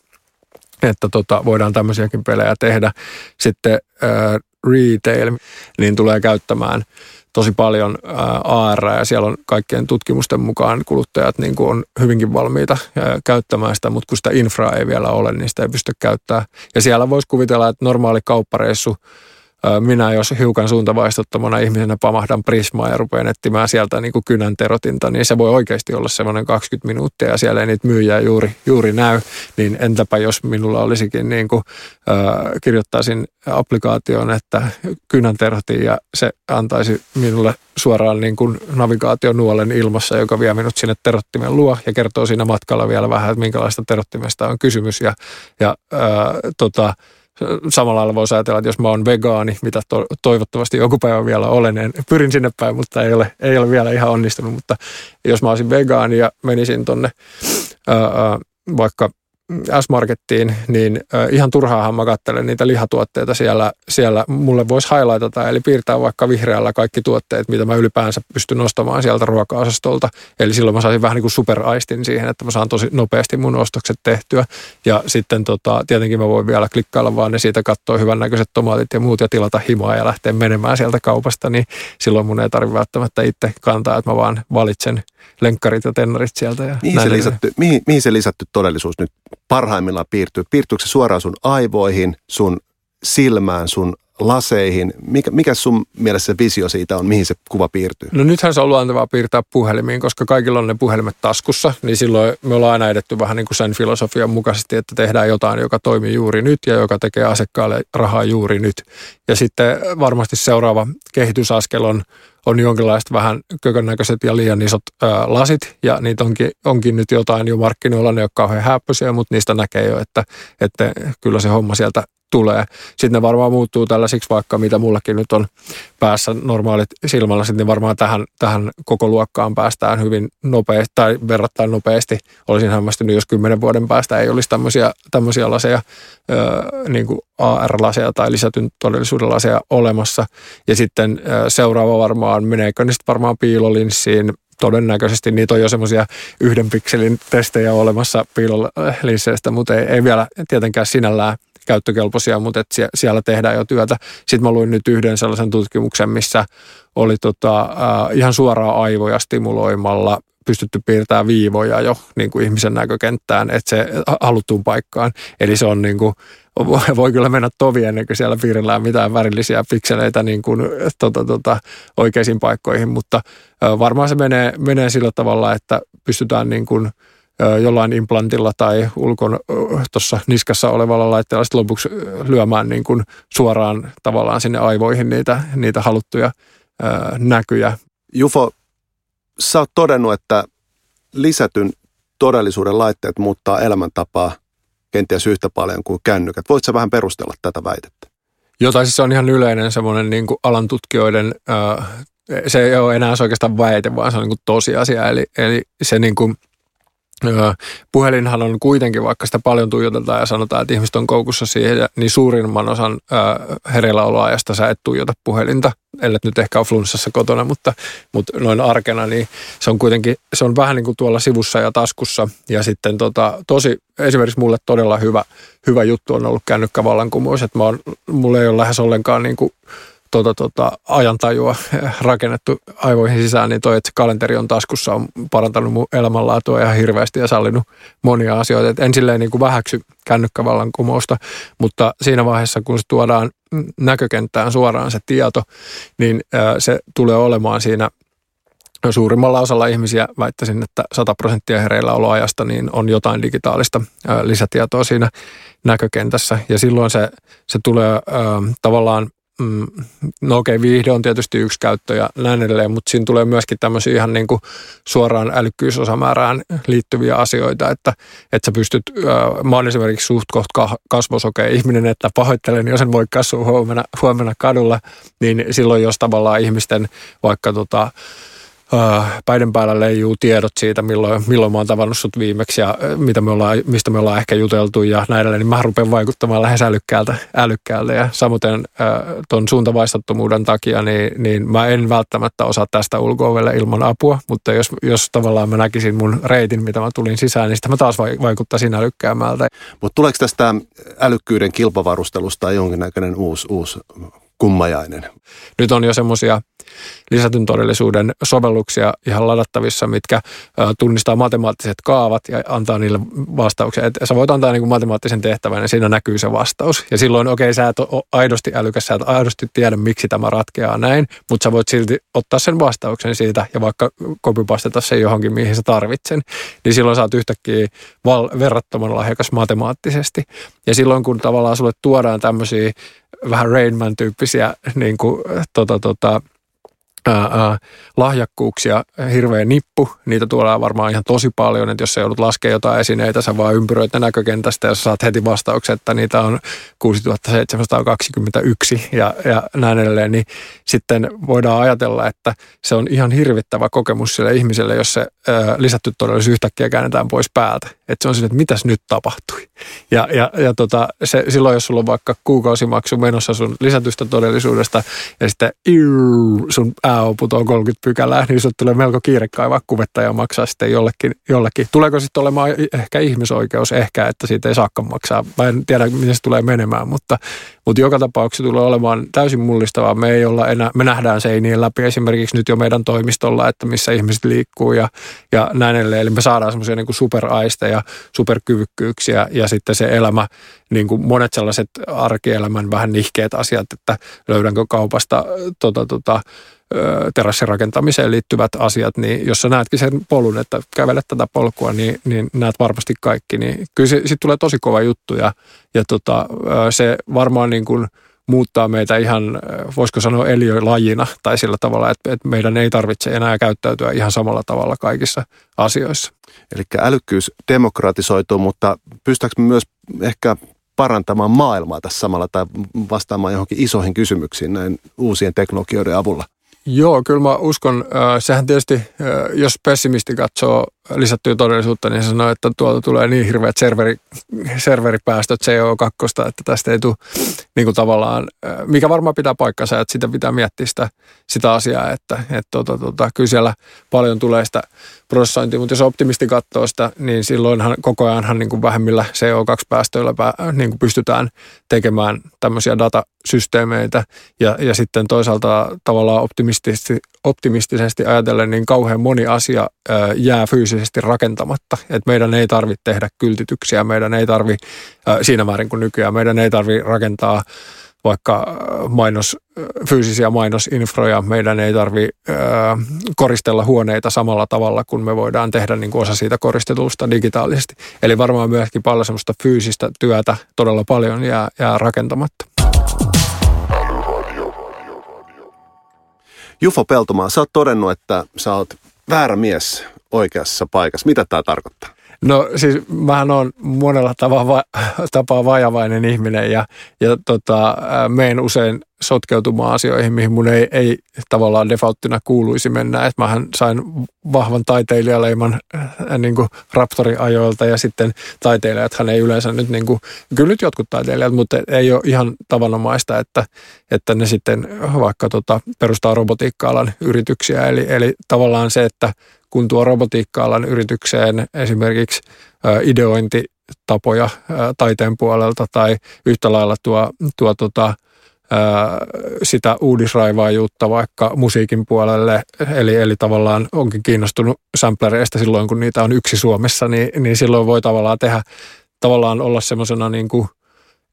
että tota, voidaan tämmöisiäkin pelejä tehdä. Sitten ää, retail, niin tulee käyttämään tosi paljon AR ja siellä on kaikkien tutkimusten mukaan kuluttajat niin kuin on hyvinkin valmiita käyttämään sitä, mutta kun sitä infraa ei vielä ole, niin sitä ei pysty käyttämään. Ja siellä voisi kuvitella, että normaali kauppareissu – minä jos hiukan suuntavaistottomana ihmisenä pamahdan Prismaa ja rupean etsimään sieltä niin kuin kynän terotinta, niin se voi oikeasti olla semmoinen 20 minuuttia ja siellä ei niitä myyjää juuri, juuri näy. Niin entäpä jos minulla olisikin niin kuin, äh, kirjoittaisin applikaation, että kynän terotin ja se antaisi minulle suoraan niin kuin navigaation ilmassa, joka vie minut sinne terottimen luo ja kertoo siinä matkalla vielä vähän, että minkälaista terottimesta on kysymys ja, ja äh, tota, samalla lailla voisi ajatella, että jos mä oon vegaani, mitä to, toivottavasti joku päivä vielä olen, en pyrin sinne päin, mutta ei ole, ei ole vielä ihan onnistunut, mutta jos mä olisin vegaani ja menisin tonne ää, vaikka S-Markettiin, niin ihan turhaahan mä katselen niitä lihatuotteita siellä. Siellä mulle voisi highlightata, eli piirtää vaikka vihreällä kaikki tuotteet, mitä mä ylipäänsä pystyn nostamaan sieltä ruoka-osastolta. Eli silloin mä saisin vähän niin kuin superaistin siihen, että mä saan tosi nopeasti mun ostokset tehtyä. Ja sitten tota, tietenkin mä voin vielä klikkailla vaan ne siitä katsoa hyvännäköiset tomaatit ja muut ja tilata himaa ja lähteä menemään sieltä kaupasta, niin silloin mun ei tarvitse välttämättä itse kantaa, että mä vaan valitsen lenkkarit ja tennarit sieltä. Ja mihin, se lisätty, mihin, mihin se lisätty todellisuus nyt parhaimmillaan piirtyy? Piirtyykö se suoraan sun aivoihin, sun silmään, sun laseihin? Mikä, mikä sun mielestä se visio siitä on, mihin se kuva piirtyy? No nythän se on luontevaa piirtää puhelimiin, koska kaikilla on ne puhelimet taskussa, niin silloin me ollaan aina edetty vähän niin kuin sen filosofian mukaisesti, että tehdään jotain, joka toimii juuri nyt ja joka tekee asiakkaalle rahaa juuri nyt. Ja sitten varmasti seuraava kehitysaskel on on jonkinlaiset vähän kökönnäköiset ja liian isot ää, lasit, ja niitä onkin, onkin nyt jotain jo markkinoilla, ne ole kauhean häppöisiä, mutta niistä näkee jo, että, että kyllä se homma sieltä tulee. Sitten ne varmaan muuttuu tällaisiksi vaikka, mitä mullakin nyt on päässä normaalit silmällä, niin varmaan tähän, tähän koko luokkaan päästään hyvin nopeasti tai verrattain nopeasti. Olisin hämmästynyt, jos kymmenen vuoden päästä ei olisi tämmöisiä, tämmöisiä laseja, ö, niin kuin AR-laseja tai lisätyn todellisuuden laseja olemassa. Ja sitten seuraava varmaan, meneekö ne sitten varmaan piilolinssiin, todennäköisesti niitä on jo semmoisia yhden pikselin testejä olemassa piilolinsseistä, mutta ei, ei vielä tietenkään sinällään – käyttökelpoisia, mutta et siellä tehdään jo työtä. Sitten mä luin nyt yhden sellaisen tutkimuksen, missä oli tota, äh, ihan suoraan aivoja stimuloimalla pystytty piirtämään viivoja jo niin kuin ihmisen näkökenttään, että se haluttuun paikkaan. Eli se on niin kuin, voi kyllä mennä tovi ennen kuin siellä piirillään mitään värillisiä pikseleitä niin kuin, tota, tota, oikeisiin paikkoihin, mutta varmaan se menee, menee sillä tavalla, että pystytään niin kuin, jollain implantilla tai ulkon tuossa niskassa olevalla laitteella sitten lopuksi lyömään niin kuin suoraan tavallaan sinne aivoihin niitä, niitä haluttuja näkyjä. Jufo, sä oot todennut, että lisätyn todellisuuden laitteet muuttaa elämäntapaa kenties yhtä paljon kuin kännykät. Voitko vähän perustella tätä väitettä? Joo, tai siis se on ihan yleinen semmoinen niin kuin alan tutkijoiden, ää, se ei ole enää oikeastaan väite, vaan se on niin kuin tosiasia. Eli, eli se niin kuin – Puhelinhan on kuitenkin, vaikka sitä paljon tuijotetaan ja sanotaan, että ihmiset on koukussa siihen, niin suurimman osan hereilläoloajasta sä et tuijota puhelinta, ellei nyt ehkä ole flunssassa kotona, mutta, mutta noin arkena, niin se on kuitenkin, se on vähän niin kuin tuolla sivussa ja taskussa. Ja sitten tota, tosi, esimerkiksi mulle todella hyvä, hyvä juttu on ollut kännykkävallankumous, että mä oon, mulla ei ole lähes ollenkaan niin kuin tota, tota, ajantajua rakennettu aivoihin sisään, niin toi, että kalenteri on taskussa, on parantanut mun elämänlaatua ihan hirveästi ja sallinut monia asioita. Et en silleen niin kuin vähäksy kännykkävallan kumousta, mutta siinä vaiheessa, kun se tuodaan näkökenttään suoraan se tieto, niin se tulee olemaan siinä suurimmalla osalla ihmisiä väittäisin, että 100 prosenttia hereillä oloajasta niin on jotain digitaalista lisätietoa siinä näkökentässä. Ja silloin se, se tulee tavallaan mm, no okei, okay, viihde on tietysti yksi käyttö ja näin edelleen, mutta siinä tulee myöskin tämmöisiä ihan niin kuin suoraan älykkyysosamäärään liittyviä asioita, että, että sä pystyt, mä oon esimerkiksi suht kohta kasvosokea ihminen, että pahoittelen, jos en voi kasvua huomenna, huomenna kadulla, niin silloin jos tavallaan ihmisten vaikka tota, päiden päällä leijuu tiedot siitä, milloin, milloin mä oon tavannut sut viimeksi ja mitä me ollaan, mistä me ollaan ehkä juteltu ja näin edelleen, niin mä rupean vaikuttamaan lähes älykkäältä, älykkäältä ja samoin tuon suuntavaistattomuuden takia, niin, niin mä en välttämättä osaa tästä ulkoa ilman apua, mutta jos, jos tavallaan mä näkisin mun reitin, mitä mä tulin sisään, niin sitä mä taas vaikuttaisin älykkäämältä. Mutta tuleeko tästä älykkyyden kilpavarustelusta jonkinnäköinen uusi, uusi kummajainen? Nyt on jo semmoisia lisätyn todellisuuden sovelluksia ihan ladattavissa, mitkä tunnistaa matemaattiset kaavat ja antaa niille vastauksia. Et sä voit antaa niin kuin matemaattisen tehtävän ja siinä näkyy se vastaus. Ja silloin, okei, okay, sä et ole aidosti älykäs, sä et aidosti tiedä, miksi tämä ratkeaa näin, mutta sä voit silti ottaa sen vastauksen siitä ja vaikka kopipasteta sen johonkin, mihin sä tarvitsen. Niin silloin sä oot yhtäkkiä val- verrattoman lahjakas matemaattisesti. Ja silloin, kun tavallaan sulle tuodaan tämmöisiä vähän Rainman-tyyppisiä niin kuin, tota, tota, ää, lahjakkuuksia hirveä nippu. Niitä tuodaan varmaan ihan tosi paljon, että jos sä joudut laskemaan jotain esineitä, sä vaan ympyröit ne näkökentästä ja sä saat heti vastauksen, että niitä on 6721 ja, ja näin edelleen, niin sitten voidaan ajatella, että se on ihan hirvittävä kokemus sille ihmiselle, jos se ää, lisätty todellisuus yhtäkkiä käännetään pois päältä. Että se on sille, että mitäs nyt tapahtui. Ja, ja, ja tota, se, silloin, jos sulla on vaikka kuukausimaksu menossa sun lisätystä todellisuudesta ja sitten sun AO putoaa 30 pykälää, niin sinulle tulee melko kiire kaivaa kuvetta ja maksaa sitten jollekin. jollekin. Tuleeko sitten olemaan ehkä ihmisoikeus ehkä, että siitä ei saakka maksaa? Mä en tiedä, miten se tulee menemään, mutta, mutta joka tapauksessa tulee olemaan täysin mullistavaa. Me ei olla enää, me nähdään seinien läpi esimerkiksi nyt jo meidän toimistolla, että missä ihmiset liikkuu ja, ja näin edelleen. Eli me saadaan semmoisia niin superaisteja, superkyvykkyyksiä ja sitten se elämä, niin kuin monet sellaiset arkielämän vähän nihkeät asiat, että löydänkö kaupasta tota, tota, terassirakentamiseen liittyvät asiat, niin jos sä näetkin sen polun, että kävelet tätä polkua, niin, niin näet varmasti kaikki. Niin kyllä sitten tulee tosi kova juttu ja, ja tota, se varmaan niin kuin muuttaa meitä ihan, voisiko sanoa eliölajina tai sillä tavalla, että, että meidän ei tarvitse enää käyttäytyä ihan samalla tavalla kaikissa asioissa. Eli älykkyys demokratisoituu, mutta pystytäänkö myös ehkä parantamaan maailmaa tässä samalla tai vastaamaan johonkin isoihin kysymyksiin näin uusien teknologioiden avulla? Joo, kyllä mä uskon. Sehän tietysti, jos pessimisti katsoo lisättyä todellisuutta, niin se sanoo, että tuolta tulee niin hirveät serveri, serveripäästöt CO2, että tästä ei tule niin kuin tavallaan, mikä varmaan pitää paikkansa, että sitä pitää miettiä sitä, sitä asiaa, että, että tota, tota, kyllä siellä paljon tulee sitä prosessointia, mutta jos optimisti katsoo sitä, niin silloinhan koko ajanhan niin kuin vähemmillä CO2-päästöillä niin kuin pystytään tekemään tämmöisiä datasysteemeitä. Ja, ja sitten toisaalta tavallaan optimistisesti, optimistisesti ajatellen, niin kauhean moni asia jää fyysisesti rakentamatta. Et meidän ei tarvitse tehdä kyltityksiä, meidän ei tarvitse siinä määrin kuin nykyään, meidän ei tarvitse rakentaa vaikka mainos, fyysisiä mainosinfroja, meidän ei tarvi koristella huoneita samalla tavalla, kun me voidaan tehdä niin kuin osa siitä koristetusta digitaalisesti. Eli varmaan myöskin paljon semmoista fyysistä työtä todella paljon jää, jää rakentamatta. Jufo Peltomaa, sä oot todennut, että sä oot väärä mies oikeassa paikassa. Mitä tämä tarkoittaa? No siis mähän on monella tapaa, va- tapaa vajavainen ihminen ja, ja tota, meen usein sotkeutumaan asioihin, mihin mun ei, ei tavallaan defaulttina kuuluisi mennä. Et mähän sain vahvan taiteilijaleiman äh, niin raptoriajoilta ja sitten taiteilijathan ei yleensä nyt, niin kuin, kyllä nyt jotkut taiteilijat, mutta ei ole ihan tavanomaista, että, että ne sitten vaikka tota, perustaa robotiikka-alan yrityksiä. Eli, eli tavallaan se, että kun tuo robotiikka-alan yritykseen esimerkiksi ideointitapoja taiteen puolelta tai yhtä lailla tuo, tuo tota, sitä uudisraivaajuutta vaikka musiikin puolelle, eli, eli tavallaan onkin kiinnostunut samplereista silloin, kun niitä on yksi Suomessa, niin, niin silloin voi tavallaan tehdä, tavallaan olla semmoisena niin kuin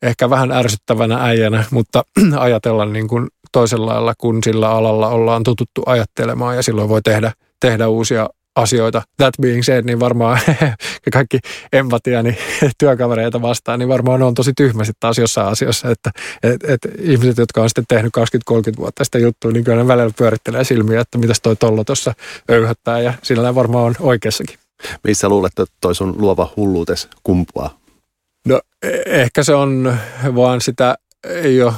ehkä vähän ärsyttävänä äijänä, mutta ajatella niin kuin toisella lailla, kun sillä alalla ollaan tututtu ajattelemaan ja silloin voi tehdä, tehdä uusia asioita. That being said, niin varmaan kaikki empatiani työkavereita vastaan, niin varmaan on tosi tyhmä sitten taas jossain asiassa, että et, et ihmiset, jotka on sitten tehnyt 20-30 vuotta sitä juttua, niin kyllä ne välillä pyörittelee silmiä, että mitäs toi tollo tuossa öyhöttää ja sillä varmaan on oikeassakin. Missä luulet, että toi sun luova hulluutes kumpuaa? No e-, ehkä se on vaan sitä, ei ole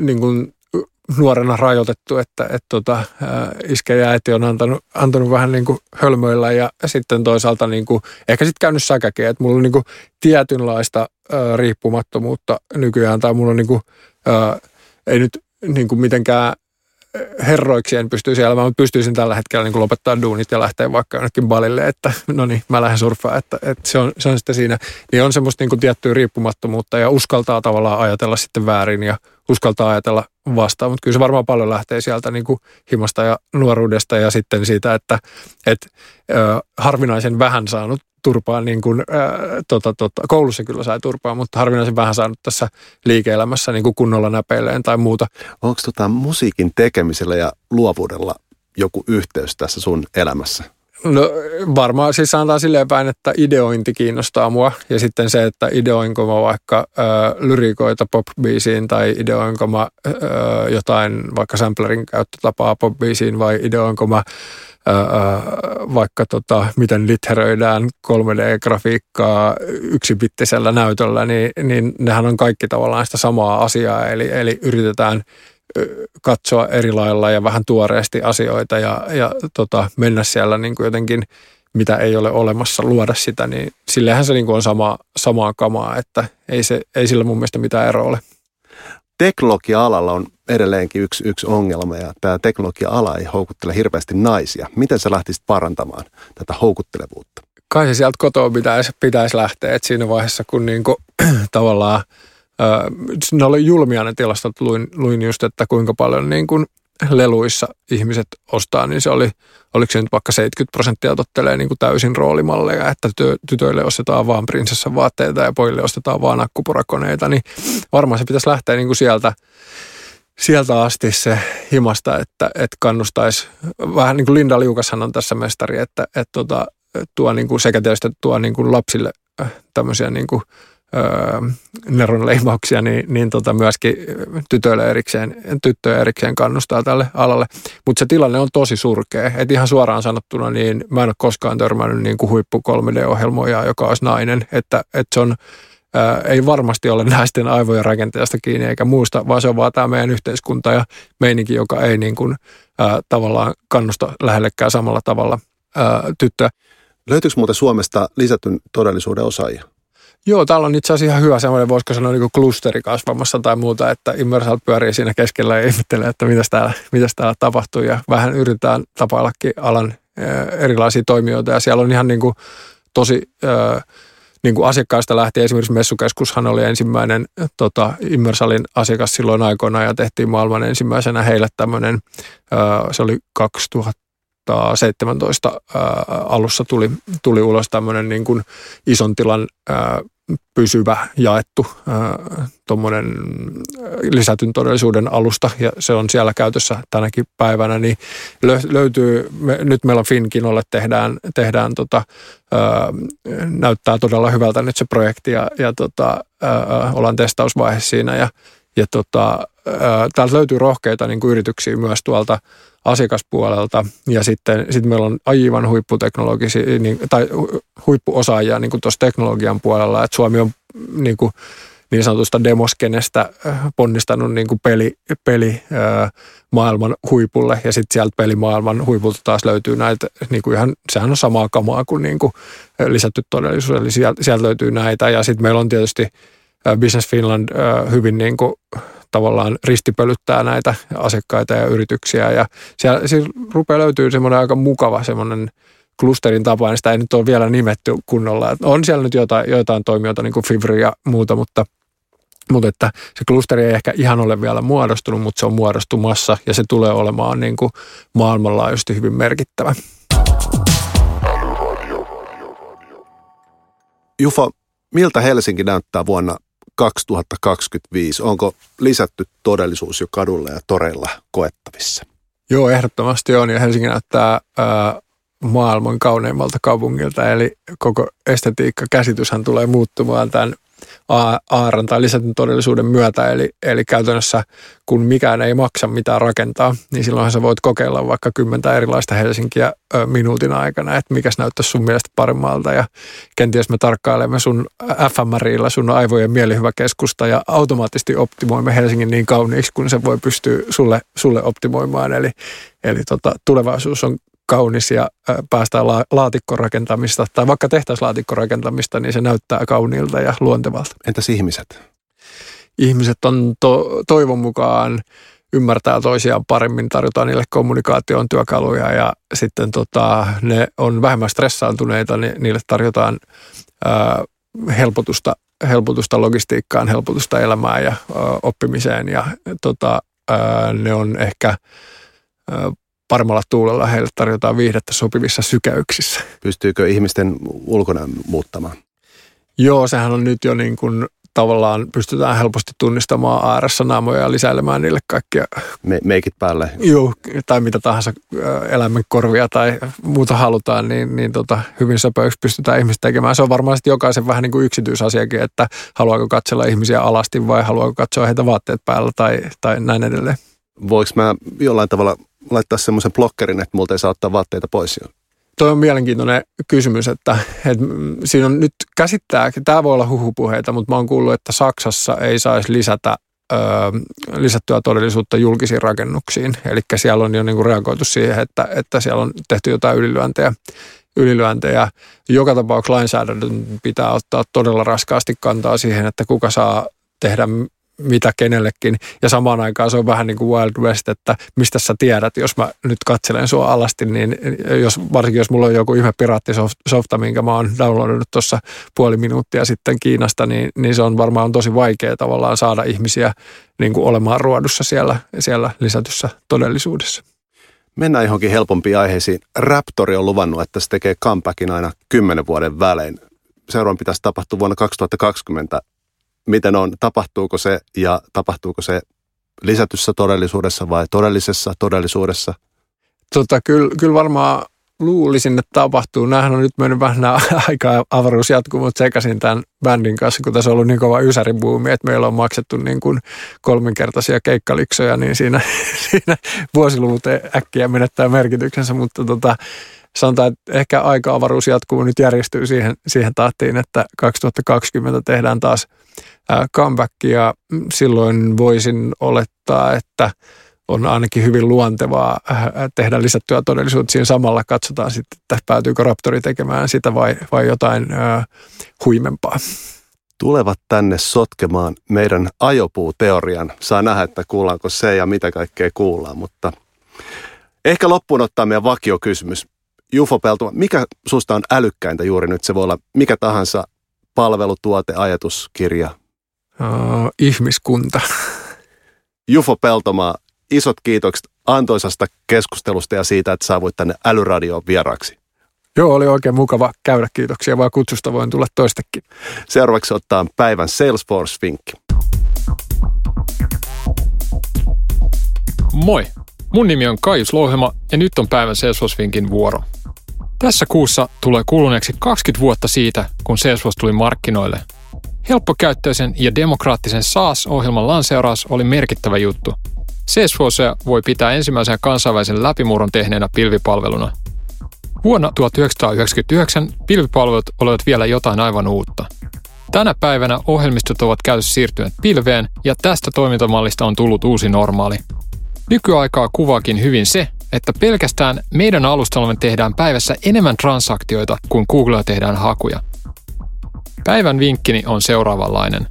niin kuin nuorena rajoitettu, että, että tota, iskä ja äiti on antanut, antanut vähän niin kuin hölmöillä ja sitten toisaalta niin kuin, ehkä sitten käynyt säkäkin, että mulla on niin kuin tietynlaista ää, riippumattomuutta nykyään tai mulla on niin kuin, ää, ei nyt niin kuin mitenkään herroiksi en pystyisi elämään, mutta pystyisin tällä hetkellä niin lopettaa duunit ja lähteä vaikka jonnekin balille, että no niin, mä lähden surffaan, että, että se, on, se on sitten siinä. Niin on semmoista niin kuin tiettyä riippumattomuutta ja uskaltaa tavallaan ajatella sitten väärin ja uskaltaa ajatella vastaan, mutta kyllä se varmaan paljon lähtee sieltä niin kuin himasta ja nuoruudesta ja sitten siitä, että et, ö, harvinaisen vähän saanut turpaa, niin kuin, ää, tota, tota, koulussa kyllä sai turpaa, mutta harvinaisen vähän saanut tässä liike-elämässä niin kuin kunnolla näpeilleen tai muuta. Onko tota musiikin tekemisellä ja luovuudella joku yhteys tässä sun elämässä? No varmaan siis sanotaan silleen päin, että ideointi kiinnostaa mua. Ja sitten se, että ideoinko mä vaikka ö, lyrikoita pop-biisiin tai ideoinko mä ö, jotain vaikka samplerin käyttötapaa pop-biisiin vai ideoinko mä ö, vaikka tota, miten litheröidään 3D-grafiikkaa yksibittisellä näytöllä, niin, niin nehän on kaikki tavallaan sitä samaa asiaa, eli, eli yritetään – katsoa eri lailla ja vähän tuoreesti asioita ja, ja tota, mennä siellä niin kuin jotenkin, mitä ei ole olemassa, luoda sitä, niin sillehän se niin kuin on sama, samaa kamaa, että ei, se, ei sillä mun mielestä mitään eroa ole. Teknologia-alalla on edelleenkin yksi, yksi ongelma ja tämä teknologia-ala ei houkuttele hirveästi naisia. Miten sä lähtisit parantamaan tätä houkuttelevuutta? Kai se sieltä kotoa pitäisi, pitäisi lähteä, että siinä vaiheessa kun niin kuin, tavallaan – ne oli julmia ne tilastot, luin, luin just, että kuinka paljon niin kuin leluissa ihmiset ostaa, niin se oli, oliko se nyt vaikka 70 prosenttia tottelee niin kuin täysin roolimalleja, että työ, tytöille ostetaan vaan prinsessan vaatteita ja pojille ostetaan vaan akkupurakoneita, niin varmaan se pitäisi lähteä niin kuin sieltä, sieltä asti se himasta, että, että kannustaisi, vähän niin kuin Linda Liukashan on tässä mestari, että, että tuota, tuo niin kuin sekä tietysti tuo niin kuin lapsille tämmöisiä niin kuin neronleimauksia, niin, niin tota myöskin tytöille erikseen, tyttöjä erikseen kannustaa tälle alalle. Mutta se tilanne on tosi surkea. Et ihan suoraan sanottuna, niin mä en ole koskaan törmännyt niin kuin huippu 3D-ohjelmoja, joka olisi nainen. Että, että se on, ää, ei varmasti ole naisten aivojen rakenteesta kiinni eikä muusta, vaan se on vaan tämä meidän yhteiskunta ja meininki, joka ei niin kuin, ää, tavallaan kannusta lähellekään samalla tavalla ää, tyttöä. Löytyykö muuten Suomesta lisätyn todellisuuden osaajia? Joo, täällä on itse asiassa ihan hyvä semmoinen, voisiko sanoa niin klusteri kasvamassa tai muuta, että Immersal pyörii siinä keskellä ja ihmettelee, että mitä täällä, mitäs täällä tapahtuu. Ja vähän yritetään tapaillakin alan erilaisia toimijoita ja siellä on ihan niin kuin tosi niin kuin asiakkaista lähtien. Esimerkiksi Messukeskushan oli ensimmäinen tota, Immersalin asiakas silloin aikoina ja tehtiin maailman ensimmäisenä heille tämmöinen, se oli 2017 alussa tuli, tuli ulos tämmöinen niin kuin ison tilan pysyvä jaettu tuommoinen lisätyn todellisuuden alusta ja se on siellä käytössä tänäkin päivänä, niin löytyy, me, nyt meillä Finkinolle tehdään, tehdään tota, ää, näyttää todella hyvältä nyt se projekti ja, ja tota, ää, ollaan testausvaiheessa siinä ja, ja tota, ää, täältä löytyy rohkeita niin kuin yrityksiä myös tuolta asiakaspuolelta. Ja sitten, sitten meillä on aivan huipputeknologisia niin, tai huippuosaajia niin tuossa teknologian puolella, että Suomi on niin, kuin, niin sanotusta demoskenestä äh, ponnistanut niin kuin peli, peli ää, maailman huipulle. Ja sitten sieltä pelimaailman huipulta taas löytyy näitä, niin kuin ihan, sehän on samaa kamaa kuin, niin kuin lisätty todellisuus, eli sieltä, sieltä löytyy näitä. Ja sitten meillä on tietysti Business Finland hyvin niin kuin tavallaan ristipölyttää näitä asiakkaita ja yrityksiä. Ja siellä, siellä rupeaa löytyy semmoinen aika mukava semmoinen klusterin tapa, niin sitä ei nyt ole vielä nimetty kunnolla. On siellä nyt jotain, joitain toimijoita, niin kuin Fivri ja muuta, mutta Mutta että se klusteri ei ehkä ihan ole vielä muodostunut, mutta se on muodostumassa ja se tulee olemaan niin kuin maailmanlaajuisesti hyvin merkittävä. Jufa, miltä Helsinki näyttää vuonna 2025? Onko lisätty todellisuus jo kadulla ja toreilla koettavissa? Joo, ehdottomasti on ja Helsinki näyttää ää, maailman kauneimmalta kaupungilta, eli koko estetiikka käsityshän tulee muuttumaan tämän aaran tai lisätyn todellisuuden myötä. Eli, eli käytännössä kun mikään ei maksa mitään rakentaa, niin silloinhan sä voit kokeilla vaikka kymmentä erilaista Helsinkiä ö, minuutin aikana, että mikä näyttäisi sun mielestä paremmalta. Ja kenties me tarkkailemme sun FMRillä sun aivojen mielihyväkeskusta ja automaattisesti optimoimme Helsingin niin kauniiksi, kun se voi pystyä sulle, sulle optimoimaan. Eli, eli tota, tulevaisuus on kaunis ja päästään la- laatikkorakentamista tai vaikka tehtaislaatikkorakentamista, niin se näyttää kauniilta ja luontevalta. Entäs ihmiset? Ihmiset on to- toivon mukaan ymmärtää toisiaan paremmin, tarjotaan niille kommunikaation työkaluja ja sitten tota, ne on vähemmän stressaantuneita, niin niille tarjotaan ää, helpotusta, helpotusta logistiikkaan, helpotusta elämään ja ää, oppimiseen ja tota, ää, ne on ehkä ää, paremmalla tuulella heille tarjotaan viihdettä sopivissa sykäyksissä. Pystyykö ihmisten ulkona muuttamaan? Joo, sehän on nyt jo niin kuin tavallaan pystytään helposti tunnistamaan ääressä naamoja ja lisäilemään niille kaikkia. Me, meikit päälle. Joo, tai mitä tahansa eläimen korvia tai muuta halutaan, niin, niin tota, hyvin söpöiksi pystytään ihmiset tekemään. Se on varmaan jokaisen vähän niin kuin yksityisasiakin, että haluaako katsella ihmisiä alasti vai haluaako katsoa heitä vaatteet päällä tai, tai näin edelleen. Voinko mä jollain tavalla laittaa semmoisen blokkerin, että multa ei saa ottaa vaatteita pois. Tuo on mielenkiintoinen kysymys, että, että siinä on nyt käsittää, tämä voi olla huhupuheita, mutta mä oon kuullut, että Saksassa ei saisi lisätä ö, lisättyä todellisuutta julkisiin rakennuksiin. Eli siellä on jo niin kuin reagoitu siihen, että, että siellä on tehty jotain ylilyöntejä. ylilyöntejä. Joka tapauksessa lainsäädännön pitää ottaa todella raskaasti kantaa siihen, että kuka saa tehdä mitä kenellekin. Ja samaan aikaan se on vähän niin kuin Wild West, että mistä sä tiedät, jos mä nyt katselen sua alasti, niin jos, varsinkin jos mulla on joku ihme piraattisofta, minkä mä oon downloadannut tuossa puoli minuuttia sitten Kiinasta, niin, niin se on varmaan tosi vaikea tavallaan saada ihmisiä niin kuin olemaan ruodussa siellä, siellä lisätyssä todellisuudessa. Mennään johonkin helpompiin aiheisiin. Raptori on luvannut, että se tekee comebackin aina kymmenen vuoden välein. Seuraavan pitäisi tapahtua vuonna 2020 miten on, tapahtuuko se ja tapahtuuko se lisätyssä todellisuudessa vai todellisessa todellisuudessa? Tota, kyllä, kyllä varmaan luulisin, että tapahtuu. Nämähän on nyt mennyt vähän aikaa avaruus jatkuu, mutta sekaisin tämän bändin kanssa, kun tässä on ollut niin kova ysäribuumi, että meillä on maksettu niin kuin kolminkertaisia keikkaliksoja, niin siinä, siinä vuosiluvut äkkiä menettää merkityksensä, mutta tota, sanotaan, että ehkä aika-avaruus jatkuu nyt järjestyy siihen, siihen tahtiin, että 2020 tehdään taas comebackia. Silloin voisin olettaa, että on ainakin hyvin luontevaa tehdä lisättyä todellisuutta. Siinä samalla katsotaan sitten, että päätyykö Raptori tekemään sitä vai, vai jotain äh, huimempaa. Tulevat tänne sotkemaan meidän ajopuuteorian. Saa nähdä, että kuullaanko se ja mitä kaikkea kuullaan, mutta ehkä loppuun ottaa meidän vakiokysymys. Jufo Peltuma, mikä susta on älykkäintä juuri nyt? Se voi olla mikä tahansa palvelu, tuote, ajatus, kirja, uh, ihmiskunta. Jufo Peltomaa, isot kiitokset antoisasta keskustelusta ja siitä, että saavuit tänne Älyradioon vieraksi. Joo, oli oikein mukava käydä. Kiitoksia, vaan kutsusta voin tulla toistekin. Seuraavaksi ottaa päivän Salesforce-vinkki. Moi! Mun nimi on Kaius Louhema ja nyt on päivän Salesforce-vinkin vuoro. Tässä kuussa tulee kuluneeksi 20 vuotta siitä, kun Salesforce tuli markkinoille – Helppokäyttöisen ja demokraattisen SaaS-ohjelman lanseeraus oli merkittävä juttu. Salesforce voi pitää ensimmäisen kansainvälisen läpimurron tehneenä pilvipalveluna. Vuonna 1999 pilvipalvelut olivat vielä jotain aivan uutta. Tänä päivänä ohjelmistot ovat käytössä siirtyneet pilveen ja tästä toimintamallista on tullut uusi normaali. Nykyaikaa kuvaakin hyvin se, että pelkästään meidän alustallamme tehdään päivässä enemmän transaktioita kuin Googlella tehdään hakuja – Päivän vinkkini on seuraavanlainen.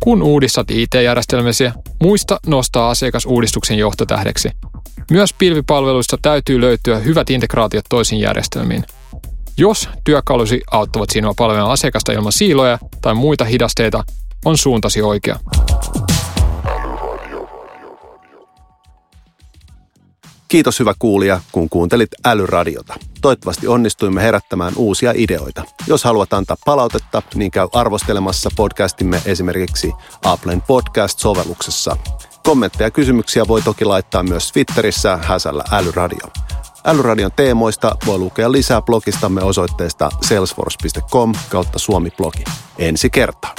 Kun uudistat IT-järjestelmäsi, muista nostaa asiakas uudistuksen johtotähdeksi. Myös pilvipalveluista täytyy löytyä hyvät integraatiot toisiin järjestelmiin. Jos työkalusi auttavat sinua palvelemaan asiakasta ilman siiloja tai muita hidasteita, on suuntasi oikea. Kiitos hyvä kuulija, kun kuuntelit Älyradiota. Toivottavasti onnistuimme herättämään uusia ideoita. Jos haluat antaa palautetta, niin käy arvostelemassa podcastimme esimerkiksi Applen podcast-sovelluksessa. Kommentteja ja kysymyksiä voi toki laittaa myös Twitterissä häsällä Älyradio. Älyradion teemoista voi lukea lisää blogistamme osoitteesta salesforce.com kautta suomi-blogi. Ensi kertaan.